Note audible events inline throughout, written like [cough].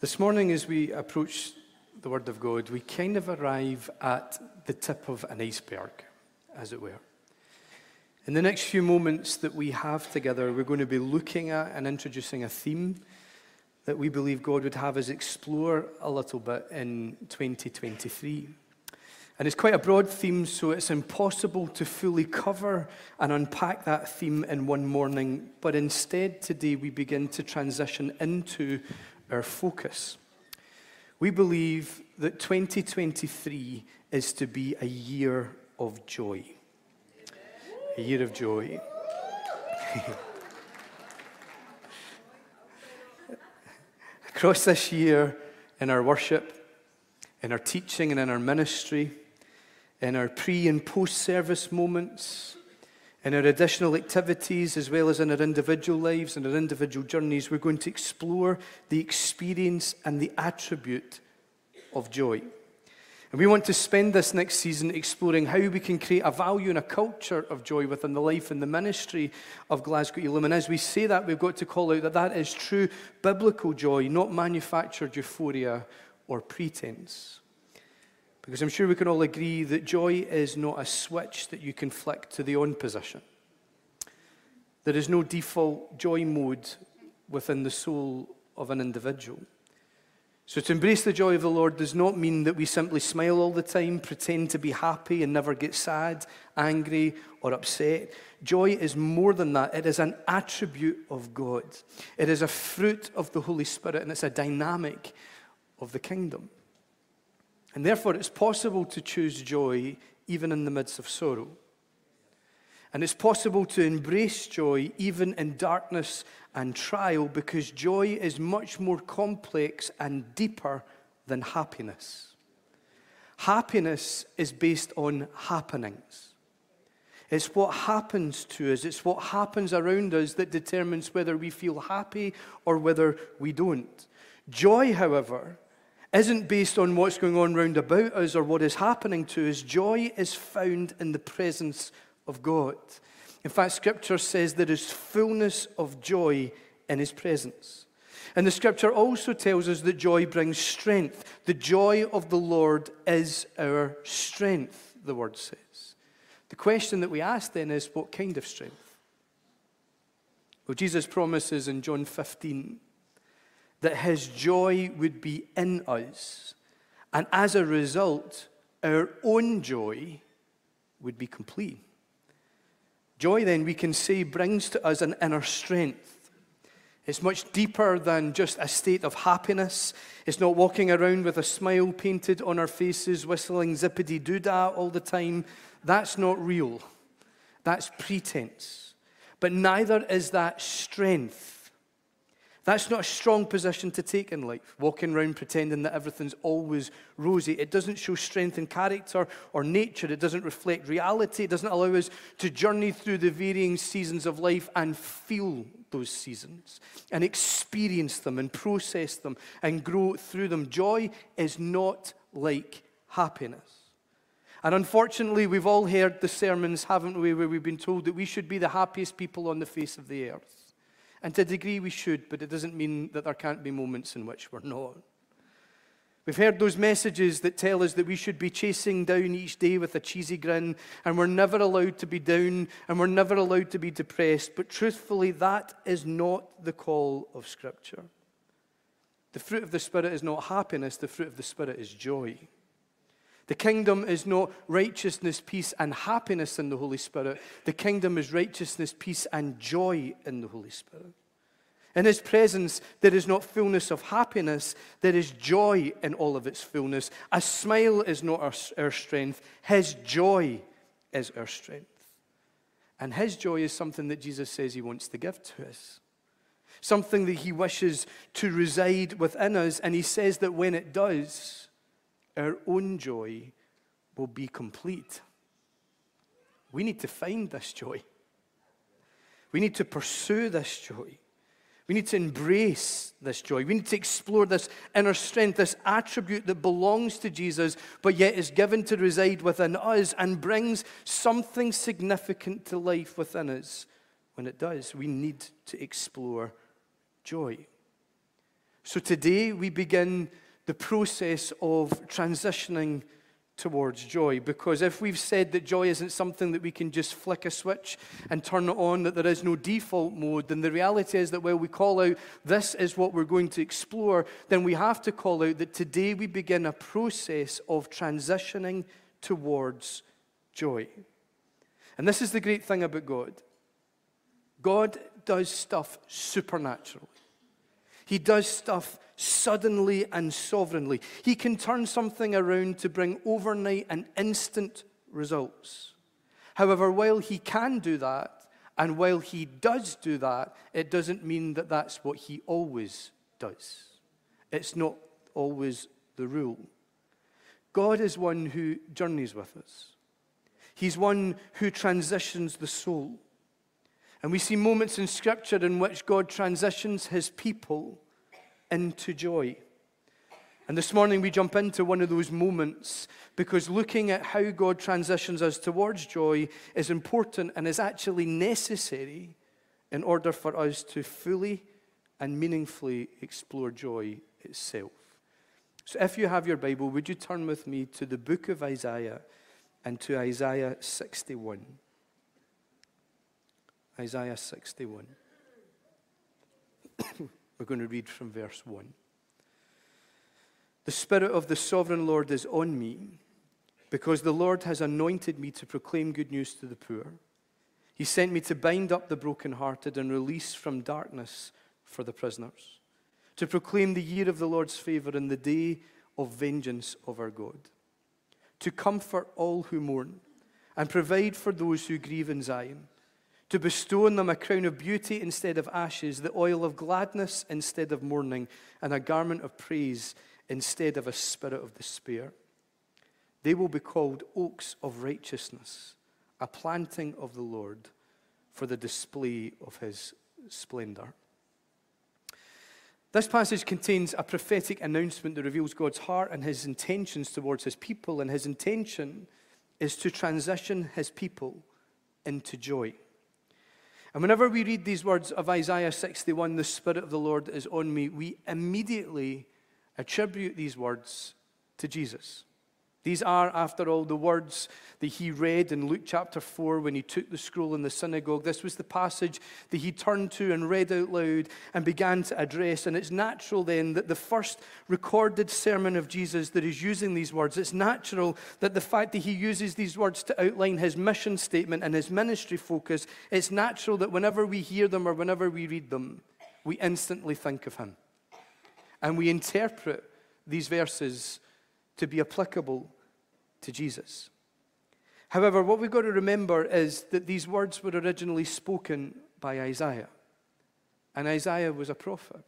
This morning, as we approach the Word of God, we kind of arrive at the tip of an iceberg, as it were. In the next few moments that we have together, we're going to be looking at and introducing a theme that we believe God would have us explore a little bit in 2023. And it's quite a broad theme, so it's impossible to fully cover and unpack that theme in one morning. But instead, today we begin to transition into our focus. We believe that 2023 is to be a year of joy. A year of joy. [laughs] Across this year, in our worship, in our teaching, and in our ministry, in our pre and post service moments, in our additional activities, as well as in our individual lives and our individual journeys, we're going to explore the experience and the attribute of joy. And we want to spend this next season exploring how we can create a value and a culture of joy within the life and the ministry of Glasgow Elim. And as we say that, we've got to call out that that is true biblical joy, not manufactured euphoria or pretense. Because I'm sure we can all agree that joy is not a switch that you can flick to the on position. There is no default joy mode within the soul of an individual. So, to embrace the joy of the Lord does not mean that we simply smile all the time, pretend to be happy, and never get sad, angry, or upset. Joy is more than that. It is an attribute of God, it is a fruit of the Holy Spirit, and it's a dynamic of the kingdom. And therefore, it's possible to choose joy even in the midst of sorrow. And it's possible to embrace joy even in darkness and trial because joy is much more complex and deeper than happiness. Happiness is based on happenings. It's what happens to us, it's what happens around us that determines whether we feel happy or whether we don't. Joy, however, isn't based on what's going on round about us or what is happening to us. Joy is found in the presence of God. In fact, Scripture says there is fullness of joy in His presence. And the Scripture also tells us that joy brings strength. The joy of the Lord is our strength, the Word says. The question that we ask then is what kind of strength? Well, Jesus promises in John 15 that his joy would be in us. And as a result, our own joy would be complete. Joy, then, we can say, brings to us an inner strength. It's much deeper than just a state of happiness. It's not walking around with a smile painted on our faces, whistling zippity doo dah all the time. That's not real. That's pretense. But neither is that strength. That's not a strong position to take in life, walking around pretending that everything's always rosy. It doesn't show strength in character or nature. It doesn't reflect reality. It doesn't allow us to journey through the varying seasons of life and feel those seasons and experience them and process them and grow through them. Joy is not like happiness. And unfortunately, we've all heard the sermons, haven't we, where we've been told that we should be the happiest people on the face of the earth. And to a degree, we should, but it doesn't mean that there can't be moments in which we're not. We've heard those messages that tell us that we should be chasing down each day with a cheesy grin, and we're never allowed to be down, and we're never allowed to be depressed. But truthfully, that is not the call of Scripture. The fruit of the Spirit is not happiness, the fruit of the Spirit is joy. The kingdom is not righteousness, peace, and happiness in the Holy Spirit. The kingdom is righteousness, peace, and joy in the Holy Spirit. In His presence, there is not fullness of happiness, there is joy in all of its fullness. A smile is not our, our strength, His joy is our strength. And His joy is something that Jesus says He wants to give to us. Something that He wishes to reside within us. And He says that when it does, our own joy will be complete. We need to find this joy. We need to pursue this joy. We need to embrace this joy. We need to explore this inner strength, this attribute that belongs to Jesus, but yet is given to reside within us and brings something significant to life within us. When it does, we need to explore joy. So today we begin the process of transitioning towards joy. Because if we've said that joy isn't something that we can just flick a switch and turn it on, that there is no default mode, then the reality is that while we call out, this is what we're going to explore, then we have to call out that today we begin a process of transitioning towards joy. And this is the great thing about God God does stuff supernaturally. He does stuff suddenly and sovereignly. He can turn something around to bring overnight and instant results. However, while he can do that, and while he does do that, it doesn't mean that that's what he always does. It's not always the rule. God is one who journeys with us, He's one who transitions the soul. And we see moments in Scripture in which God transitions His people into joy. And this morning we jump into one of those moments because looking at how God transitions us towards joy is important and is actually necessary in order for us to fully and meaningfully explore joy itself. So if you have your Bible, would you turn with me to the book of Isaiah and to Isaiah 61? Isaiah 61. [coughs] We're going to read from verse 1. The Spirit of the sovereign Lord is on me, because the Lord has anointed me to proclaim good news to the poor. He sent me to bind up the brokenhearted and release from darkness for the prisoners, to proclaim the year of the Lord's favor and the day of vengeance of our God, to comfort all who mourn and provide for those who grieve in Zion to bestow on them a crown of beauty instead of ashes, the oil of gladness instead of mourning, and a garment of praise instead of a spirit of despair. They will be called oaks of righteousness, a planting of the Lord for the display of his splendor. This passage contains a prophetic announcement that reveals God's heart and his intentions towards his people, and his intention is to transition his people into joy. And whenever we read these words of Isaiah 61, the Spirit of the Lord is on me, we immediately attribute these words to Jesus. These are, after all, the words that he read in Luke chapter 4 when he took the scroll in the synagogue. This was the passage that he turned to and read out loud and began to address. And it's natural then that the first recorded sermon of Jesus that is using these words, it's natural that the fact that he uses these words to outline his mission statement and his ministry focus, it's natural that whenever we hear them or whenever we read them, we instantly think of him. And we interpret these verses to be applicable to Jesus. However, what we've got to remember is that these words were originally spoken by Isaiah, and Isaiah was a prophet.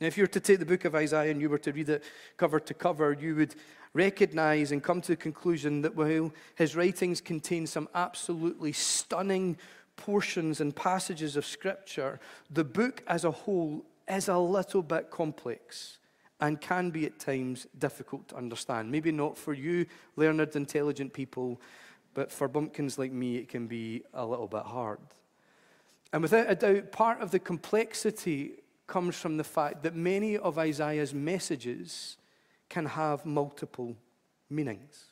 Now, if you were to take the book of Isaiah and you were to read it cover to cover, you would recognize and come to the conclusion that while his writings contain some absolutely stunning portions and passages of Scripture, the book as a whole is a little bit complex and can be at times difficult to understand. Maybe not for you, learned, intelligent people, but for bumpkins like me, it can be a little bit hard. And without a doubt, part of the complexity comes from the fact that many of Isaiah's messages can have multiple meanings.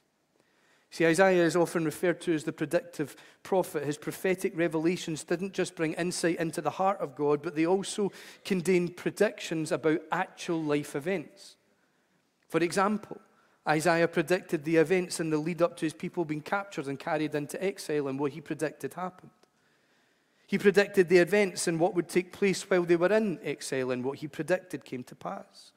See, Isaiah is often referred to as the predictive prophet. His prophetic revelations didn't just bring insight into the heart of God, but they also contained predictions about actual life events. For example, Isaiah predicted the events in the lead up to his people being captured and carried into exile and what he predicted happened. He predicted the events and what would take place while they were in exile and what he predicted came to pass.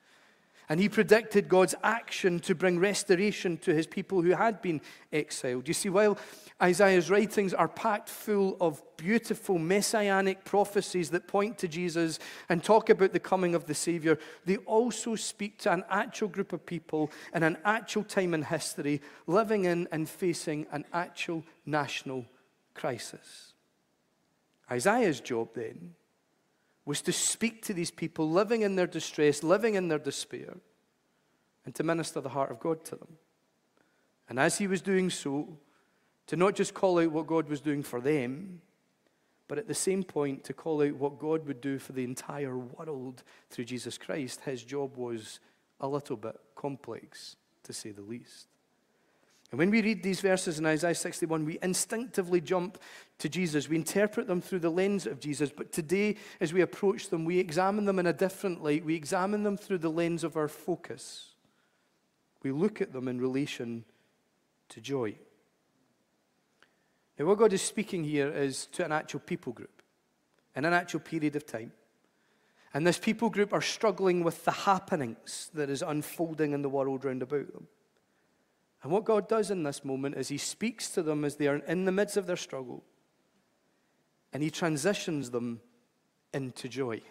And he predicted God's action to bring restoration to his people who had been exiled. You see, while Isaiah's writings are packed full of beautiful messianic prophecies that point to Jesus and talk about the coming of the Savior, they also speak to an actual group of people in an actual time in history living in and facing an actual national crisis. Isaiah's job then was to speak to these people living in their distress, living in their despair, and to minister the heart of God to them. And as he was doing so, to not just call out what God was doing for them, But at the same point, to call out what God would do for the entire world through Jesus Christ, his job was a little bit complex, to say the least. And when we read these verses in Isaiah 61, we instinctively jump to Jesus. We interpret them through the lens of Jesus. But today, as we approach them, we examine them in a different light. We examine them through the lens of our focus. We look at them in relation to joy. Now, what God is speaking here is to an actual people group in an actual period of time. And this people group are struggling with the happenings that is unfolding in the world round about them. And what God does in this moment is He speaks to them as they are in the midst of their struggle, and He transitions them into joy.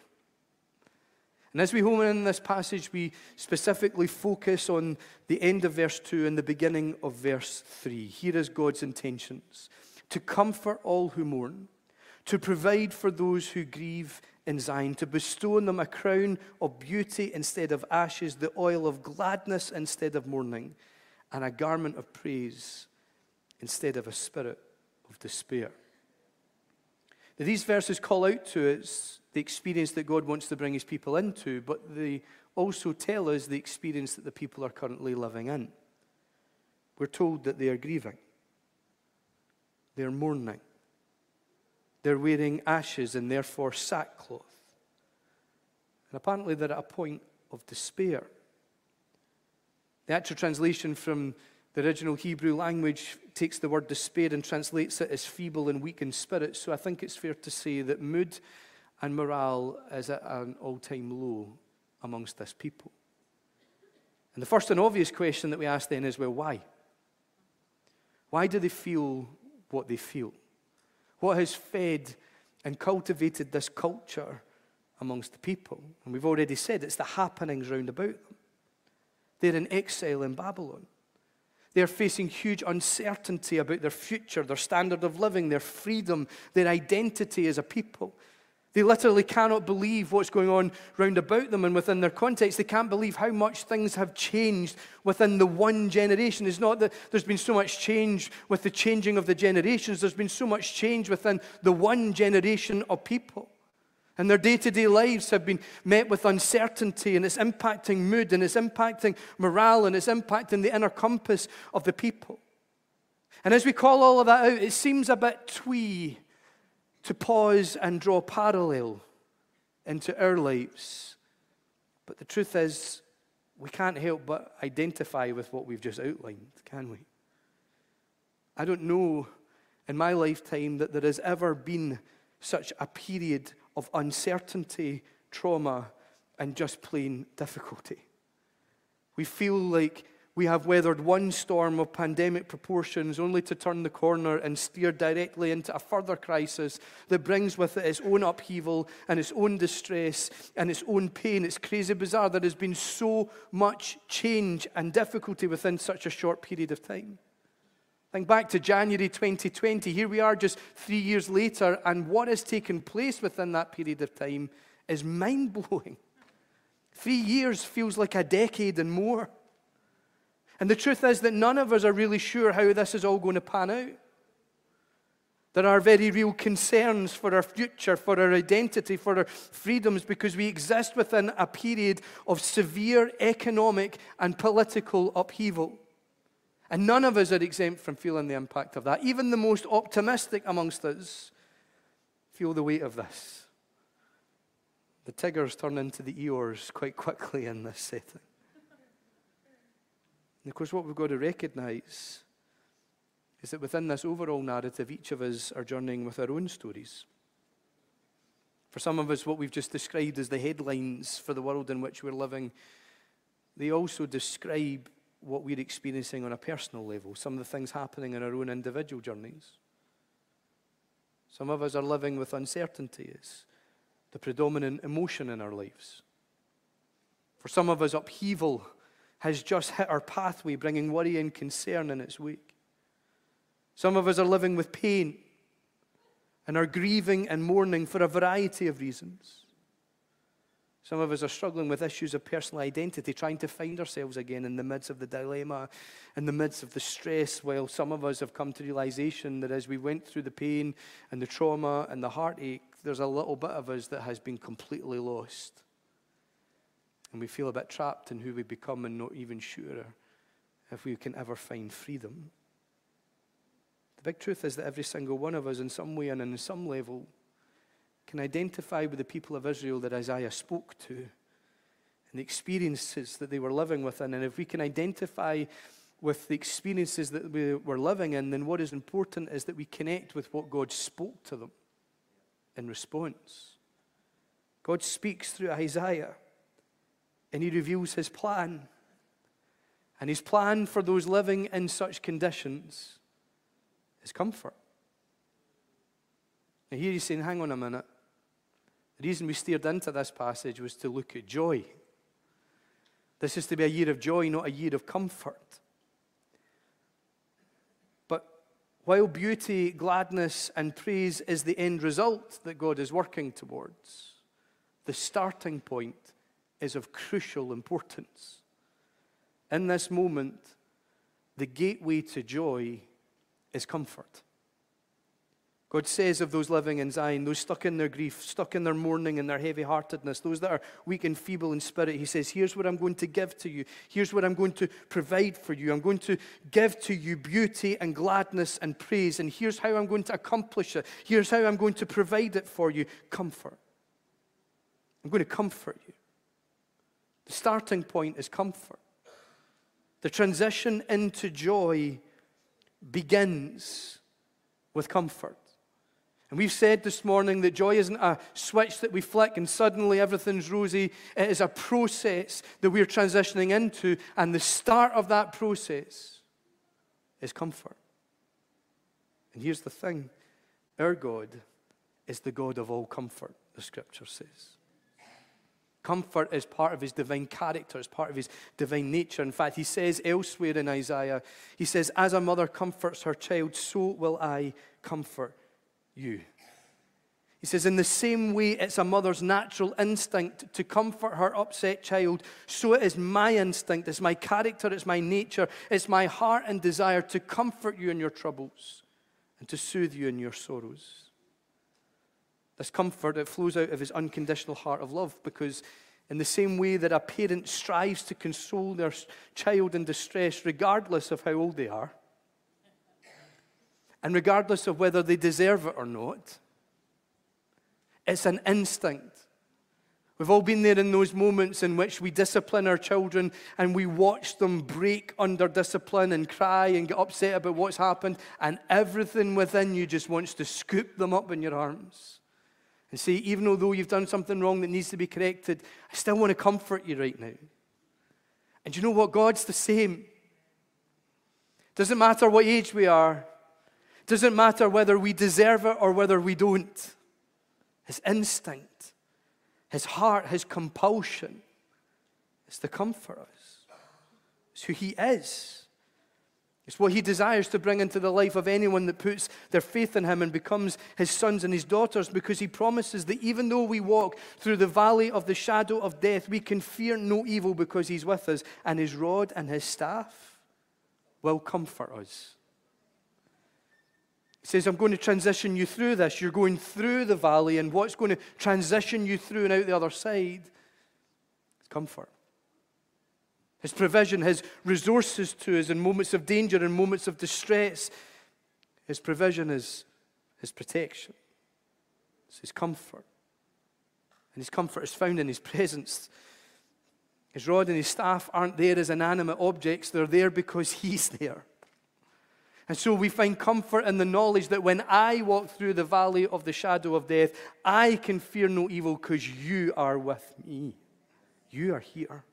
And as we home in this passage, we specifically focus on the end of verse 2 and the beginning of verse 3. Here is God's intentions to comfort all who mourn, to provide for those who grieve in Zion, to bestow on them a crown of beauty instead of ashes, the oil of gladness instead of mourning, and a garment of praise instead of a spirit of despair. Now, these verses call out to us the experience that God wants to bring his people into, but they also tell us the experience that the people are currently living in. We're told that they are grieving. They're mourning. They're wearing ashes and therefore sackcloth. And apparently they're at a point of despair. The actual translation from the original Hebrew language takes the word despair and translates it as feeble and weak in spirit. So I think it's fair to say that mood and morale is at an all time low amongst this people. And the first and obvious question that we ask then is well, why? Why do they feel what they feel. What has fed and cultivated this culture amongst the people? And we've already said it's the happenings round about them. They're in exile in Babylon. They're facing huge uncertainty about their future, their standard of living, their freedom, their identity as a people. They literally cannot believe what's going on round about them and within their context. They can't believe how much things have changed within the one generation. It's not that there's been so much change with the changing of the generations, there's been so much change within the one generation of people. And their day to day lives have been met with uncertainty, and it's impacting mood, and it's impacting morale, and it's impacting the inner compass of the people. And as we call all of that out, it seems a bit twee to pause and draw parallel into our lives. But the truth is, we can't help but identify with what we've just outlined, can we? I don't know in my lifetime that there has ever been such a period of uncertainty, trauma, and just plain difficulty. We feel like we have weathered one storm of pandemic proportions only to turn the corner and steer directly into a further crisis that brings with it its own upheaval and its own distress and its own pain. It's crazy bizarre. That There has been so much change and difficulty within such a short period of time. Think back to January 2020. Here we are just three years later, and what has taken place within that period of time is mind blowing. Three years feels like a decade and more. And the truth is that none of us are really sure how this is all going to pan out. There are very real concerns for our future, for our identity, for our freedoms, because we exist within a period of severe economic and political upheaval. And none of us are exempt from feeling the impact of that. Even the most optimistic amongst us feel the weight of this. The Tiggers turn into the Eeyores quite quickly in this setting. And of course, what we've got to recognize is that within this overall narrative, each of us are journeying with our own stories. For some of us, what we've just described as the headlines for the world in which we're living, they also describe what we're experiencing on a personal level, some of the things happening in our own individual journeys. Some of us are living with uncertainty as the predominant emotion in our lives. For some of us, upheaval has just hit our pathway, bringing worry and concern in its wake. Some of us are living with pain and are grieving and mourning for a variety of reasons. Some of us are struggling with issues of personal identity, trying to find ourselves again in the midst of the dilemma, in the midst of the stress, while some of us have come to realization that as we went through the pain and the trauma and the heartache, there's a little bit of us that has been completely lost. And we feel a bit trapped in who we become and not even sure if we can ever find freedom. The big truth is that every single one of us, in some way and in some level, can identify with the people of Israel that Isaiah spoke to and the experiences that they were living within. And if we can identify with the experiences that we were living in, then what is important is that we connect with what God spoke to them in response. God speaks through Isaiah and he reveals his plan. And his plan for those living in such conditions is comfort. Now, here he's saying, hang on a minute. The reason we steered into this passage was to look at joy. This is to be a year of joy, not a year of comfort. But while beauty, gladness, and praise is the end result that God is working towards, the starting point is of crucial importance. In this moment, the gateway to joy is comfort. God says of those living in Zion, those stuck in their grief, stuck in their mourning and their heavy heartedness, those that are weak and feeble in spirit, He says, Here's what I'm going to give to you. Here's what I'm going to provide for you. I'm going to give to you beauty and gladness and praise. And here's how I'm going to accomplish it. Here's how I'm going to provide it for you comfort. I'm going to comfort you. The starting point is comfort. The transition into joy begins with comfort. And we've said this morning that joy isn't a switch that we flick and suddenly everything's rosy. It is a process that we're transitioning into, and the start of that process is comfort. And here's the thing our God is the God of all comfort, the scripture says. Comfort is part of his divine character, it's part of his divine nature. In fact, he says elsewhere in Isaiah, he says, As a mother comforts her child, so will I comfort you. He says, In the same way it's a mother's natural instinct to comfort her upset child, so it is my instinct, it's my character, it's my nature, it's my heart and desire to comfort you in your troubles and to soothe you in your sorrows. This comfort, it flows out of his unconditional heart of love because, in the same way that a parent strives to console their child in distress, regardless of how old they are, and regardless of whether they deserve it or not, it's an instinct. We've all been there in those moments in which we discipline our children and we watch them break under discipline and cry and get upset about what's happened, and everything within you just wants to scoop them up in your arms and say, even though you've done something wrong that needs to be corrected, I still want to comfort you right now. And you know what? God's the same. Doesn't matter what age we are, doesn't matter whether we deserve it or whether we don't. His instinct, his heart, his compulsion is to comfort us. It's who he is. It's what he desires to bring into the life of anyone that puts their faith in him and becomes his sons and his daughters because he promises that even though we walk through the valley of the shadow of death, we can fear no evil because he's with us, and his rod and his staff will comfort us. He says, I'm going to transition you through this. You're going through the valley, and what's going to transition you through and out the other side is comfort. His provision, His resources to us in moments of danger and moments of distress. His provision is His protection, it's His comfort. And His comfort is found in His presence. His rod and His staff aren't there as inanimate objects, they're there because He's there. And so we find comfort in the knowledge that when I walk through the valley of the shadow of death, I can fear no evil because you are with me. You are here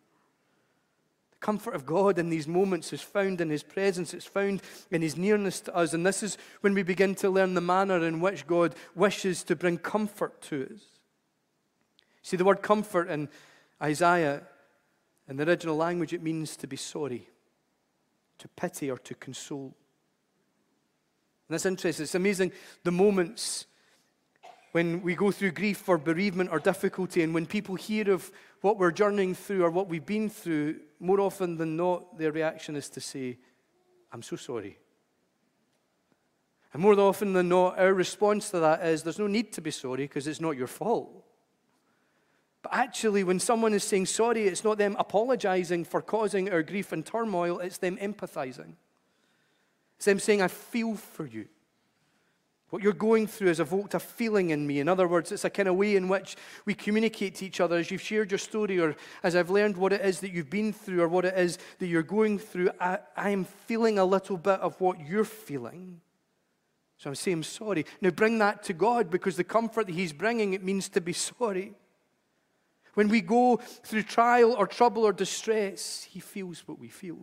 The comfort of God in these moments is found in His presence, it's found in His nearness to us. And this is when we begin to learn the manner in which God wishes to bring comfort to us. See, the word comfort in Isaiah, in the original language, it means to be sorry, to pity, or to console. And that's interesting. It's amazing the moments when we go through grief or bereavement or difficulty, and when people hear of what we're journeying through or what we've been through, more often than not, their reaction is to say, I'm so sorry. And more often than not, our response to that is, There's no need to be sorry because it's not your fault. But actually, when someone is saying sorry, it's not them apologizing for causing our grief and turmoil, it's them empathizing. It's them saying, I feel for you. What you're going through has evoked a feeling in me. In other words, it's a kind of way in which we communicate to each other as you've shared your story or as I've learned what it is that you've been through or what it is that you're going through. I, am feeling a little bit of what you're feeling. So I'm saying sorry. Now bring that to God because the comfort that He's bringing, it means to be sorry. When we go through trial or trouble or distress, He feels what we feel.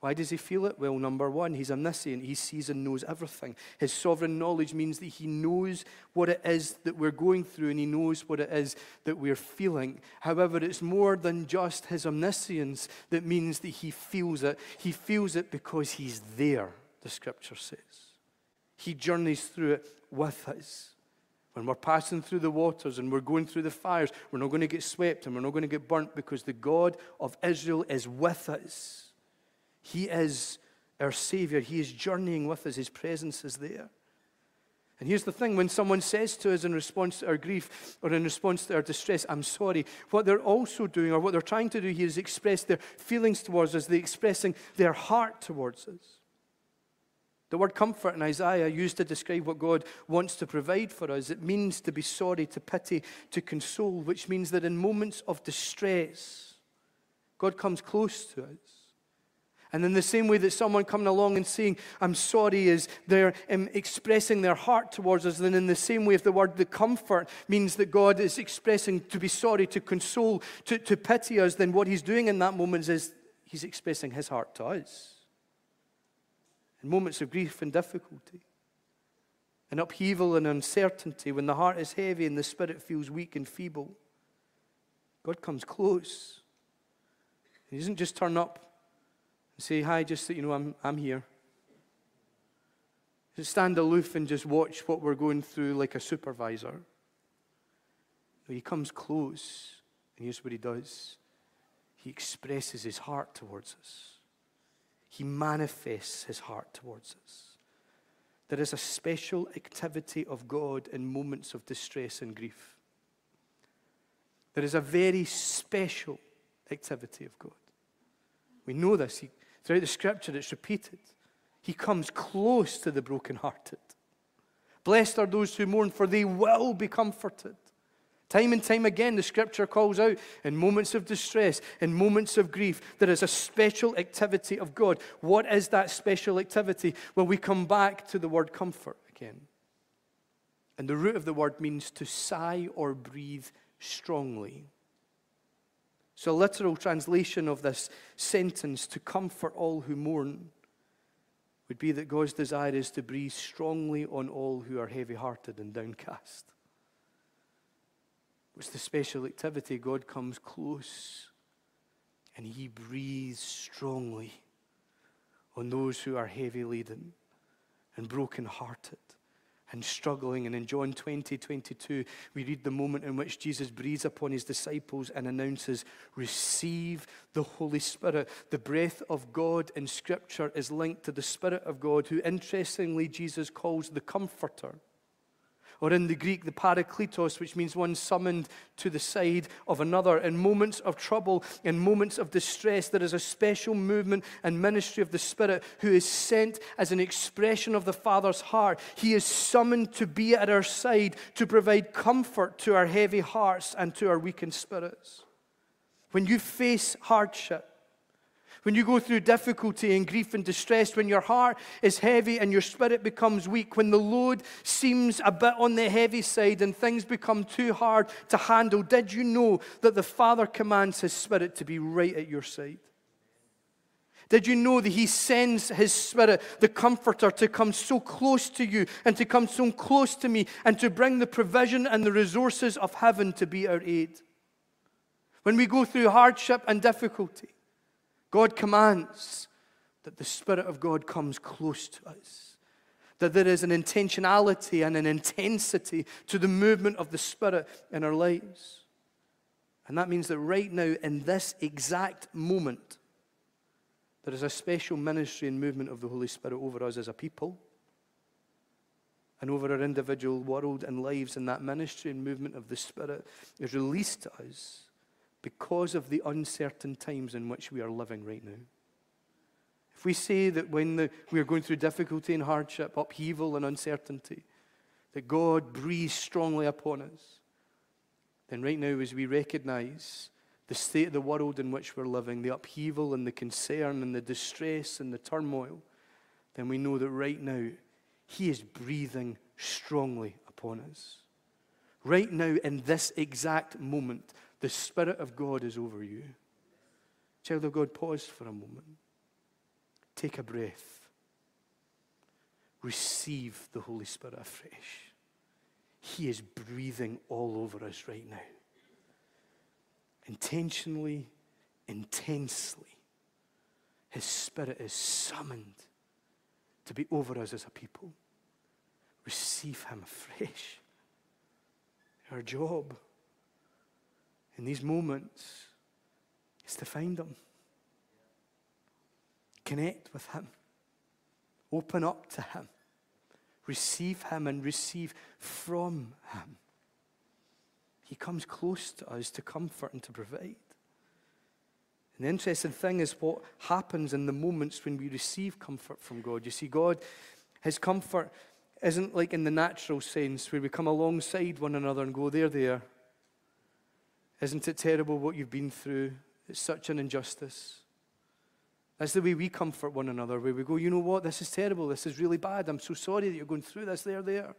Why does he feel it? Well, number one, he's omniscient. He sees and knows everything. His sovereign knowledge means that he knows what it is that we're going through and he knows what it is that we're feeling. However, it's more than just his omniscience that means that he feels it. He feels it because he's there, the scripture says. He journeys through it with us. When we're passing through the waters and we're going through the fires, we're not going to get swept and we're not going to get burnt because the God of Israel is with us. He is our Savior. He is journeying with us. His presence is there. And here's the thing when someone says to us in response to our grief or in response to our distress, I'm sorry, what they're also doing or what they're trying to do here is express their feelings towards us, they're expressing their heart towards us. The word comfort in Isaiah, used to describe what God wants to provide for us, it means to be sorry, to pity, to console, which means that in moments of distress, God comes close to us. And in the same way that someone coming along and saying, I'm sorry, is they're um, expressing their heart towards us, then in the same way, if the word the comfort means that God is expressing to be sorry, to console, to, to pity us, then what he's doing in that moment is he's expressing his heart to us. In moments of grief and difficulty, in upheaval and uncertainty, when the heart is heavy and the spirit feels weak and feeble, God comes close. He doesn't just turn up say hi just so you know I'm, I'm here. Just stand aloof and just watch what we're going through like a supervisor. No, he comes close, and here's what he does he expresses his heart towards us, he manifests his heart towards us. There is a special activity of God in moments of distress and grief. There is a very special activity of God. We know this. He, Throughout the scripture, it's repeated. He comes close to the brokenhearted. Blessed are those who mourn, for they will be comforted. Time and time again, the scripture calls out in moments of distress, in moments of grief, there is a special activity of God. What is that special activity? Well, we come back to the word comfort again. And the root of the word means to sigh or breathe strongly. So, a literal translation of this sentence, to comfort all who mourn, would be that God's desire is to breathe strongly on all who are heavy hearted and downcast. It's the special activity. God comes close and he breathes strongly on those who are heavy laden and broken hearted and struggling. And in John 20, 22, we read the moment in which Jesus breathes upon his disciples and announces, Receive the Holy Spirit. The breath of God in Scripture is linked to the Spirit of God, who interestingly Jesus calls the Comforter or in the Greek, the parakletos, which means one summoned to the side of another. In moments of trouble, in moments of distress, there is a special movement and ministry of the Spirit who is sent as an expression of the Father's heart. He is summoned to be at our side to provide comfort to our heavy hearts and to our weakened spirits. When you face hardship, when you go through difficulty and grief and distress, when your heart is heavy and your spirit becomes weak, when the load seems a bit on the heavy side and things become too hard to handle, did you know that the Father commands His Spirit to be right at your side? Did you know that He sends His Spirit, the Comforter, to come so close to you and to come so close to me and to bring the provision and the resources of heaven to be our aid? When we go through hardship and difficulty, God commands that the Spirit of God comes close to us, that there is an intentionality and an intensity to the movement of the Spirit in our lives. And that means that right now, in this exact moment, there is a special ministry and movement of the Holy Spirit over us as a people and over our individual world and lives. And that ministry and movement of the Spirit is released to us because of the uncertain times in which we are living right now. If we say that when the, we are going through difficulty and hardship, upheaval and uncertainty, that God breathes strongly upon us, then right now, as we recognize the state of the world in which we're living, the upheaval and the concern and the distress and the turmoil, then we know that right now, He is breathing strongly upon us. Right now, in this exact moment, the Spirit of God is over you. Child of God, pause for a moment. Take a breath. Receive the Holy Spirit afresh. He is breathing all over us right now. Intentionally, intensely. His Spirit is summoned to be over us as a people. Receive Him afresh. Our job in these moments is to find Him. Connect with Him. Open up to Him. Receive Him and receive from Him. He comes close to us to comfort and to provide. And the interesting thing is what happens in the moments when we receive comfort from God. You see, God, His comfort isn't like in the natural sense where we come alongside one another and go, there, there. Isn't it terrible what you've been through? It's such an injustice. That's the way we comfort one another, where we go, you know what, this is terrible, this is really bad, I'm so sorry that you're going through this, there, there.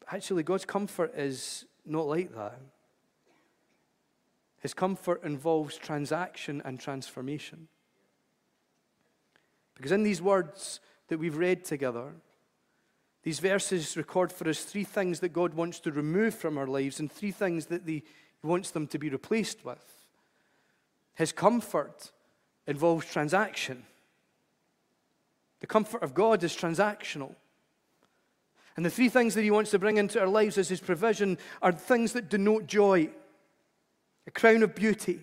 But actually, God's comfort is not like that. His comfort involves transaction and transformation. Because in these words that we've read together, these verses record for us three things that God wants to remove from our lives and three things that He wants them to be replaced with. His comfort involves transaction. The comfort of God is transactional. And the three things that He wants to bring into our lives as His provision are things that denote joy a crown of beauty,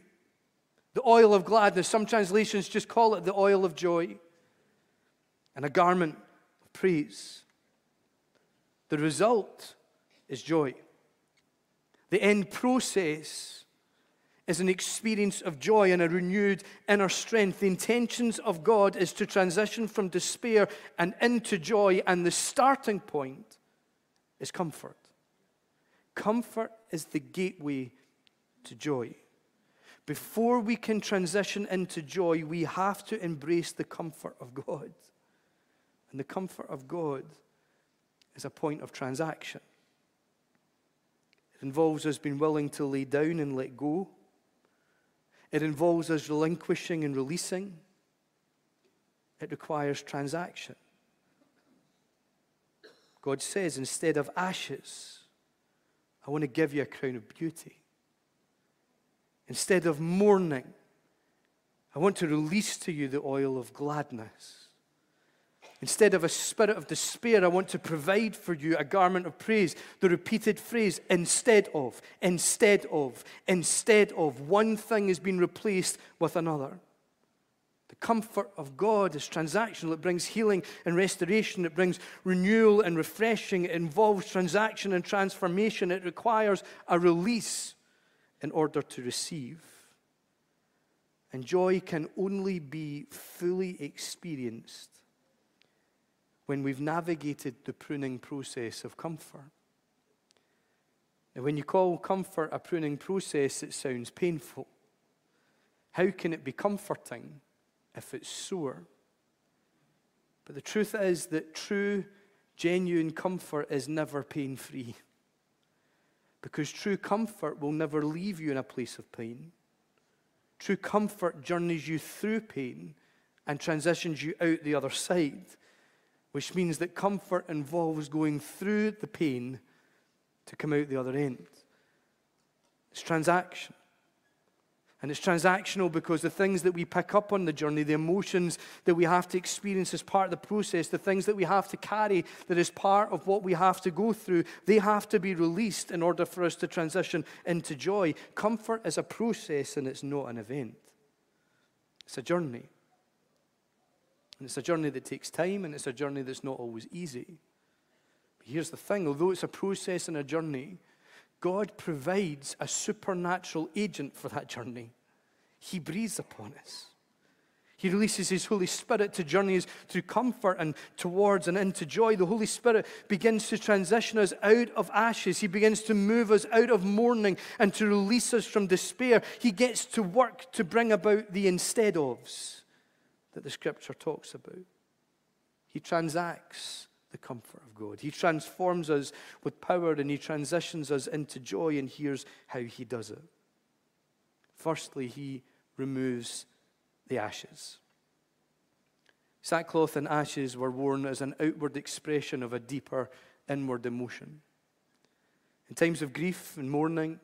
the oil of gladness. Some translations just call it the oil of joy, and a garment of praise. The result is joy. The end process is an experience of joy and a renewed inner strength. The intentions of God is to transition from despair and into joy, and the starting point is comfort. Comfort is the gateway to joy. Before we can transition into joy, we have to embrace the comfort of God. And the comfort of God is a point of transaction. Involves us being willing to lay down and let go it involves us relinquishing and releasing. It requires transaction. God says, instead of ashes, I want to give you a crown of beauty. Instead of mourning, I want to release to you the oil of gladness. Instead of a spirit of despair, I want to provide for you a garment of praise. The repeated phrase, instead of, instead of, instead of. One thing has been replaced with another. The comfort of God is transactional. It brings healing and restoration. It brings renewal and refreshing. It involves transaction and transformation. It requires a release in order to receive. And joy can only be fully experienced when we've navigated the pruning process of comfort. Now, when you call comfort a pruning process, it sounds painful. How can it be comforting if it's sore? But the truth is that true, genuine comfort is never pain free. Because true comfort will never leave you in a place of pain. True comfort journeys you through pain and transitions you out the other side which means that comfort involves going through the pain to come out the other end. It's transaction. And it's transactional because the things that we pick up on the journey, the emotions that we have to experience as part of the process, the things that we have to carry that is part of what we have to go through, they have to be released in order for us to transition into joy. Comfort is a process and it's not an event, it's a journey. And it's a journey that takes time and it's a journey that's not always easy. But here's the thing although it's a process and a journey, God provides a supernatural agent for that journey. He breathes upon us. He releases His Holy Spirit to journey us through comfort and towards and into joy. The Holy Spirit begins to transition us out of ashes. He begins to move us out of mourning and to release us from despair. He gets to work to bring about the instead ofs that the Scripture talks about. He transacts the comfort of God. He transforms us with power and He transitions us into joy, and here's how He does it. Firstly, He removes the ashes. Sackcloth and ashes were worn as an outward expression of a deeper inward emotion. In times of grief and mourning,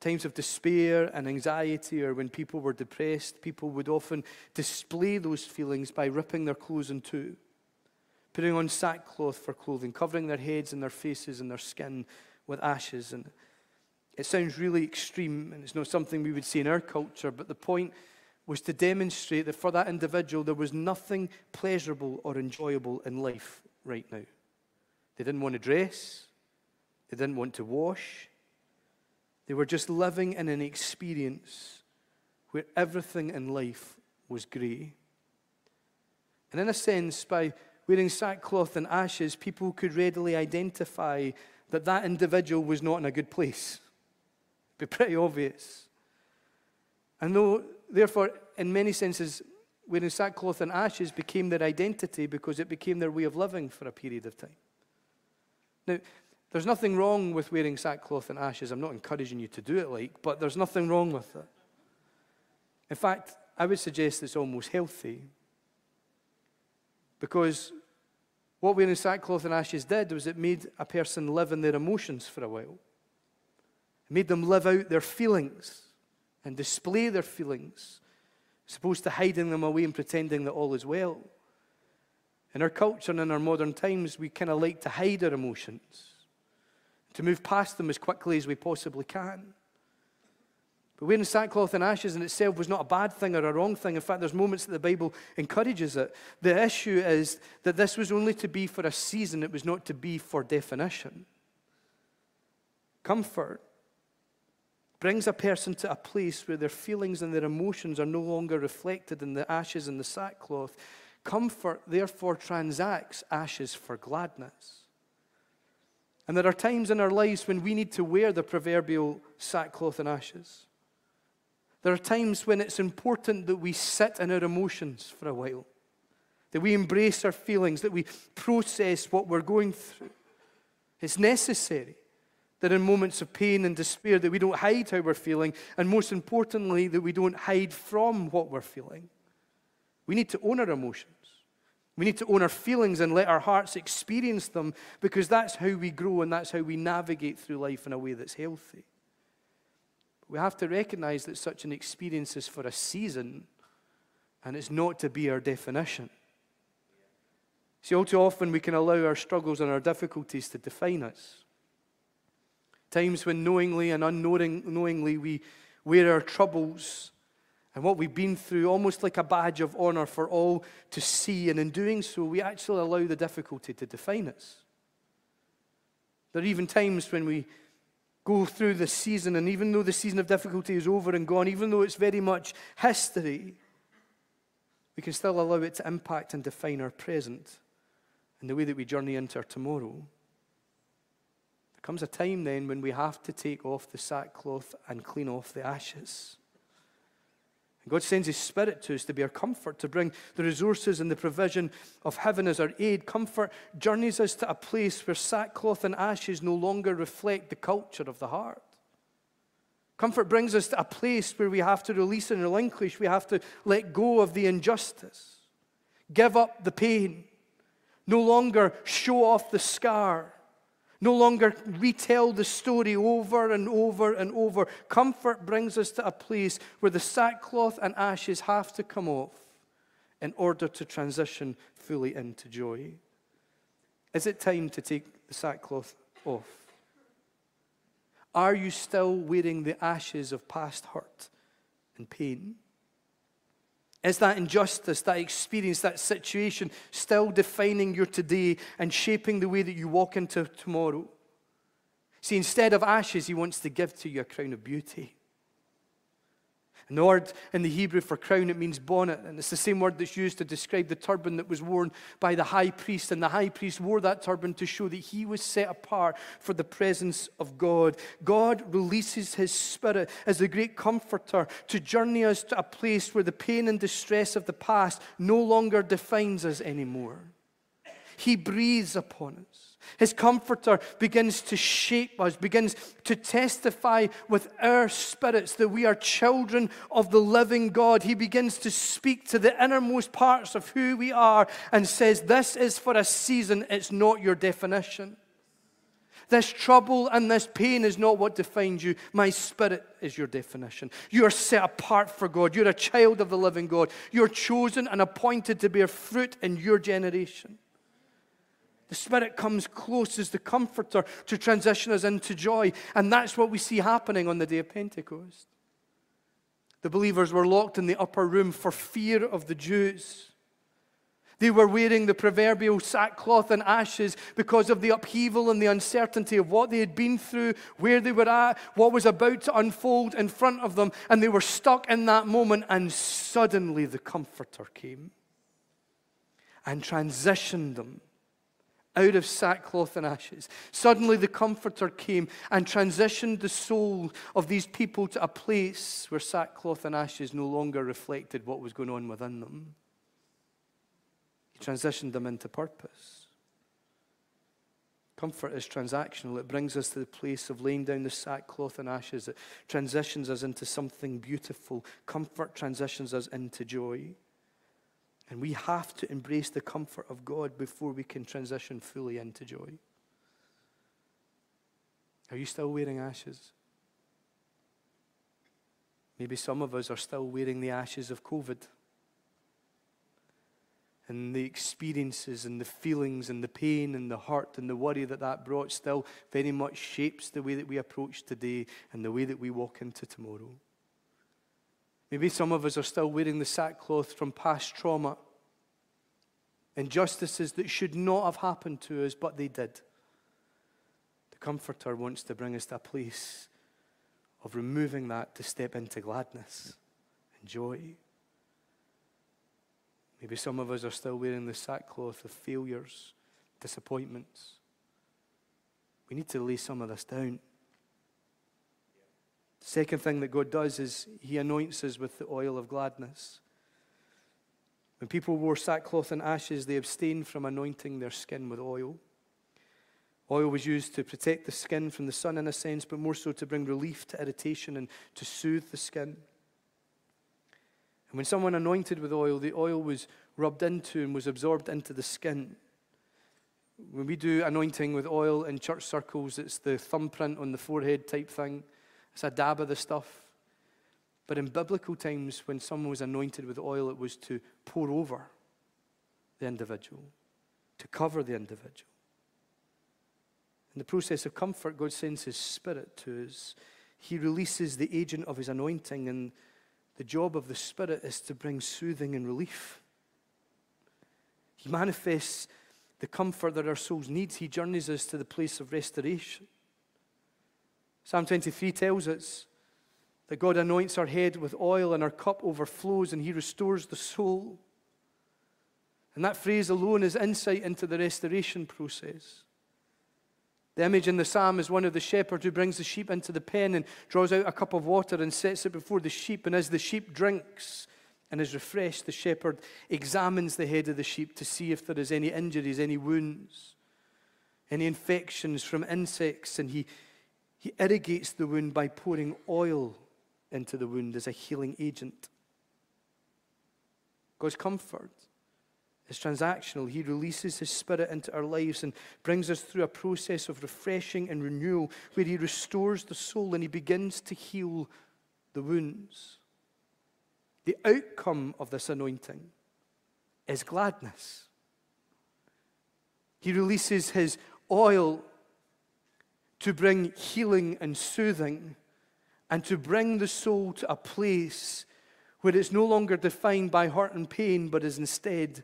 times of despair and anxiety, or when people were depressed, people would often display those feelings by ripping their clothes in two putting on sackcloth for clothing, covering their heads and their faces and their skin with ashes. And it sounds really extreme, and it's not something we would see in our culture, but the point was to demonstrate that for that individual, there was nothing pleasurable or enjoyable in life right now. They didn't want to dress, they didn't want to wash, they were just living in an experience where everything in life was grey. And in a sense, by wearing sackcloth and ashes, people could readily identify that that individual was not in a good place. It'd [laughs] be pretty obvious. And though, therefore, in many senses, wearing sackcloth and ashes became their identity because it became their way of living for a period of time. Now, there's nothing wrong with wearing sackcloth and ashes. I'm not encouraging you to do it like, but there's nothing wrong with it. In fact, I would suggest it's almost healthy because what wearing sackcloth and ashes did was it made a person live in their emotions for a while. It made them live out their feelings and display their feelings, as opposed to hiding them away and pretending that all is well. In our culture and in our modern times, we kind of like to hide our emotions, to move past them as quickly as we possibly can. But wearing sackcloth and ashes in itself was not a bad thing or a wrong thing. In fact, there's moments that the Bible encourages it. The issue is that this was only to be for a season, it was not to be for definition. Comfort brings a person to a place where their feelings and their emotions are no longer reflected in the ashes and the sackcloth. Comfort, therefore, transacts ashes for gladness. And there are times in our lives when we need to wear the proverbial sackcloth and ashes. There are times when it's important that we sit in our emotions for a while, that we embrace our feelings, that we process what we're going through. It's necessary that in moments of pain and despair that we don't hide how we're feeling, and most importantly, that we don't hide from what we're feeling. We need to own our emotions. We need to own our feelings and let our hearts experience them because that's how we grow and that's how we navigate through life in a way that's healthy. We have to recognize that such an experience is for a season and it's not to be our definition. See, all too often we can allow our struggles and our difficulties to define us. Times when knowingly and unknowingly we wear our troubles and what we've been through almost like a badge of honor for all to see, and in doing so, we actually allow the difficulty to define us. There are even times when we go through the season, and even though the season of difficulty is over and gone, even though it's very much history, we can still allow it to impact and define our present and the way that we journey into our tomorrow. There comes a time then when we have to take off the sackcloth and clean off the ashes. God sends His Spirit to us to be our comfort, to bring the resources and the provision of heaven as our aid. Comfort journeys us to a place where sackcloth and ashes no longer reflect the culture of the heart. Comfort brings us to a place where we have to release and relinquish, we have to let go of the injustice, give up the pain, no longer show off the scar, No longer retell the story over and over and over. Comfort brings us to a place where the sackcloth and ashes have to come off in order to transition fully into joy. Is it time to take the sackcloth off? Are you still wearing the ashes of past hurt and pain? Is that injustice, that experience, that situation still defining your today and shaping the way that you walk into tomorrow? See, instead of ashes, he wants to give to you a crown of beauty. And the word in the Hebrew for crown, it means bonnet. And it's the same word that's used to describe the turban that was worn by the high priest. And the high priest wore that turban to show that he was set apart for the presence of God. God releases his spirit as the great comforter to journey us to a place where the pain and distress of the past no longer defines us anymore. He breathes upon us. His comforter begins to shape us, begins to testify with our spirits that we are children of the living God. He begins to speak to the innermost parts of who we are and says, This is for a season, it's not your definition. This trouble and this pain is not what defines you. My spirit is your definition. You are set apart for God. You're a child of the living God. You're chosen and appointed to bear fruit in your generation. The Spirit comes close as the comforter to transition us into joy. And that's what we see happening on the day of Pentecost. The believers were locked in the upper room for fear of the Jews. They were wearing the proverbial sackcloth and ashes because of the upheaval and the uncertainty of what they had been through, where they were at, what was about to unfold in front of them. And they were stuck in that moment, and suddenly the Comforter came and transitioned them out of sackcloth and ashes. Suddenly, the Comforter came and transitioned the soul of these people to a place where sackcloth and ashes no longer reflected what was going on within them. He transitioned them into purpose. Comfort is transactional. It brings us to the place of laying down the sackcloth and ashes. It transitions us into something beautiful. Comfort transitions us into joy. And we have to embrace the comfort of God before we can transition fully into joy. Are you still wearing ashes? Maybe some of us are still wearing the ashes of COVID. And the experiences and the feelings and the pain and the hurt and the worry that that brought still very much shapes the way that we approach today and the way that we walk into tomorrow. Maybe some of us are still wearing the sackcloth from past trauma, injustices that should not have happened to us, but they did. The Comforter wants to bring us to a place of removing that to step into gladness and joy. Maybe some of us are still wearing the sackcloth of failures, disappointments. We need to lay some of this down. Second thing that God does is He anoints us with the oil of gladness. When people wore sackcloth and ashes, they abstained from anointing their skin with oil. Oil was used to protect the skin from the sun in a sense, but more so to bring relief to irritation and to soothe the skin. And when someone anointed with oil, the oil was rubbed into and was absorbed into the skin. When we do anointing with oil in church circles, it's the thumbprint on the forehead type thing. It's a dab of the stuff. But in biblical times, when someone was anointed with oil, it was to pour over the individual, to cover the individual. In the process of comfort, God sends His Spirit to us. He releases the agent of His anointing, and the job of the Spirit is to bring soothing and relief. He manifests the comfort that our souls need. He journeys us to the place of restoration. Psalm 23 tells us that God anoints our head with oil and our cup overflows and He restores the soul. And that phrase alone is insight into the restoration process. The image in the psalm is one of the shepherds who brings the sheep into the pen and draws out a cup of water and sets it before the sheep. And as the sheep drinks and is refreshed, the shepherd examines the head of the sheep to see if there is any injuries, any wounds, any infections from insects. And he he irrigates the wound by pouring oil into the wound as a healing agent. God's comfort is transactional. He releases His Spirit into our lives and brings us through a process of refreshing and renewal where He restores the soul and He begins to heal the wounds. The outcome of this anointing is gladness. He releases His oil to bring healing and soothing and to bring the soul to a place where it's no longer defined by hurt and pain, but is instead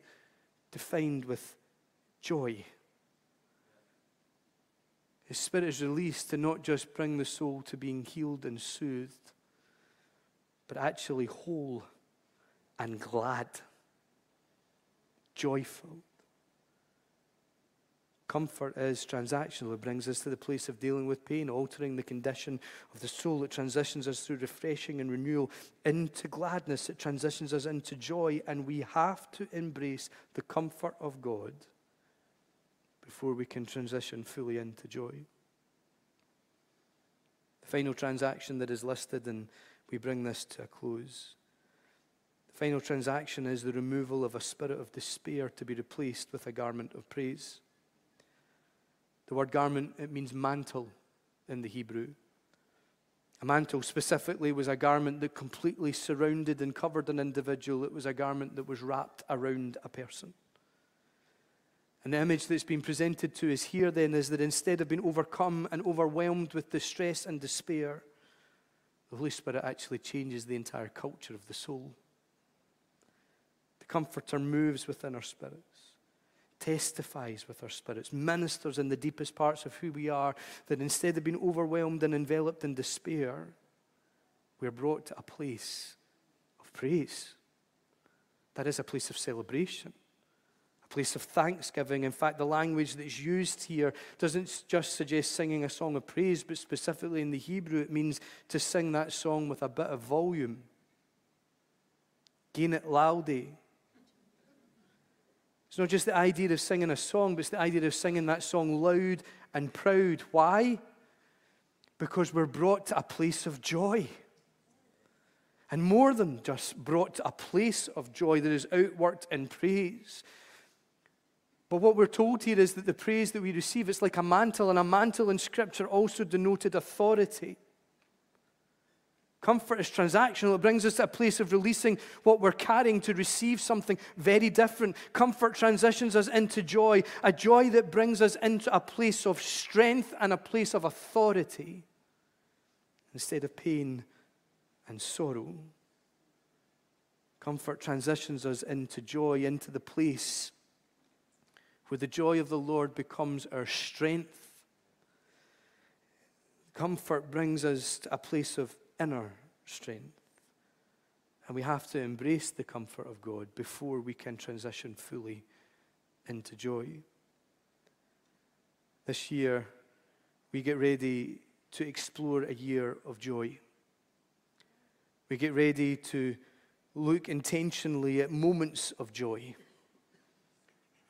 defined with joy. His Spirit is released to not just bring the soul to being healed and soothed, but actually whole and glad, joyful. Comfort is transactional. It brings us to the place of dealing with pain, altering the condition of the soul. It transitions us through refreshing and renewal into gladness. It transitions us into joy. And we have to embrace the comfort of God before we can transition fully into joy. The final transaction that is listed, and we bring this to a close. The final transaction is the removal of a spirit of despair to be replaced with a garment of praise. The word garment, it means mantle in the Hebrew. A mantle specifically was a garment that completely surrounded and covered an individual. It was a garment that was wrapped around a person. And the image that's been presented to us here then is that instead of being overcome and overwhelmed with distress and despair, the Holy Spirit actually changes the entire culture of the soul. The Comforter moves within our spirits testifies with our spirits, ministers in the deepest parts of who we are, that instead of being overwhelmed and enveloped in despair, we're brought to a place of praise. That is a place of celebration, a place of thanksgiving. In fact, the language that's used here doesn't just suggest singing a song of praise, but specifically in the Hebrew, it means to sing that song with a bit of volume. Gain it loudly it's not just the idea of singing a song, but it's the idea of singing that song loud and proud. Why? Because we're brought to a place of joy. And more than just brought to a place of joy that is outworked in praise. But what we're told here is that the praise that we receive, it's like a mantle, and a mantle in Scripture also denoted authority. Comfort is transactional. It brings us to a place of releasing what we're carrying to receive something very different. Comfort transitions us into joy, a joy that brings us into a place of strength and a place of authority instead of pain and sorrow. Comfort transitions us into joy, into the place where the joy of the Lord becomes our strength. Comfort brings us to a place of inner strength. And we have to embrace the comfort of God before we can transition fully into joy. This year, we get ready to explore a year of joy. We get ready to look intentionally at moments of joy,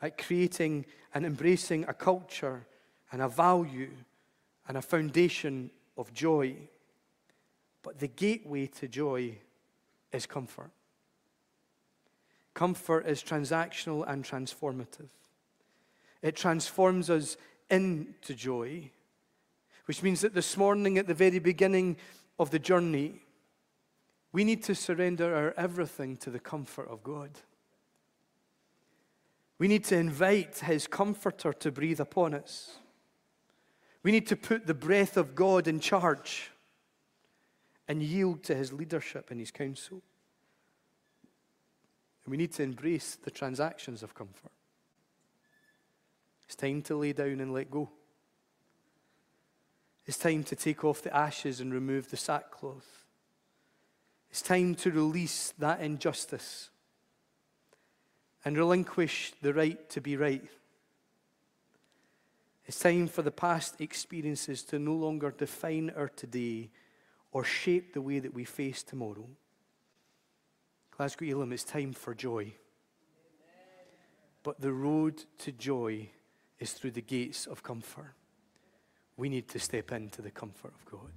at creating and embracing a culture and a value and a foundation of joy. But the gateway to joy is comfort. Comfort is transactional and transformative. It transforms us into joy, which means that this morning, at the very beginning of the journey, we need to surrender our everything to the comfort of God. We need to invite His Comforter to breathe upon us. We need to put the breath of God in charge and yield to his leadership and his counsel. And we need to embrace the transactions of comfort. It's time to lay down and let go. It's time to take off the ashes and remove the sackcloth. It's time to release that injustice and relinquish the right to be right. It's time for the past experiences to no longer define our today or shape the way that we face tomorrow. Glasgow Elim, it's time for joy. But the road to joy is through the gates of comfort. We need to step into the comfort of God.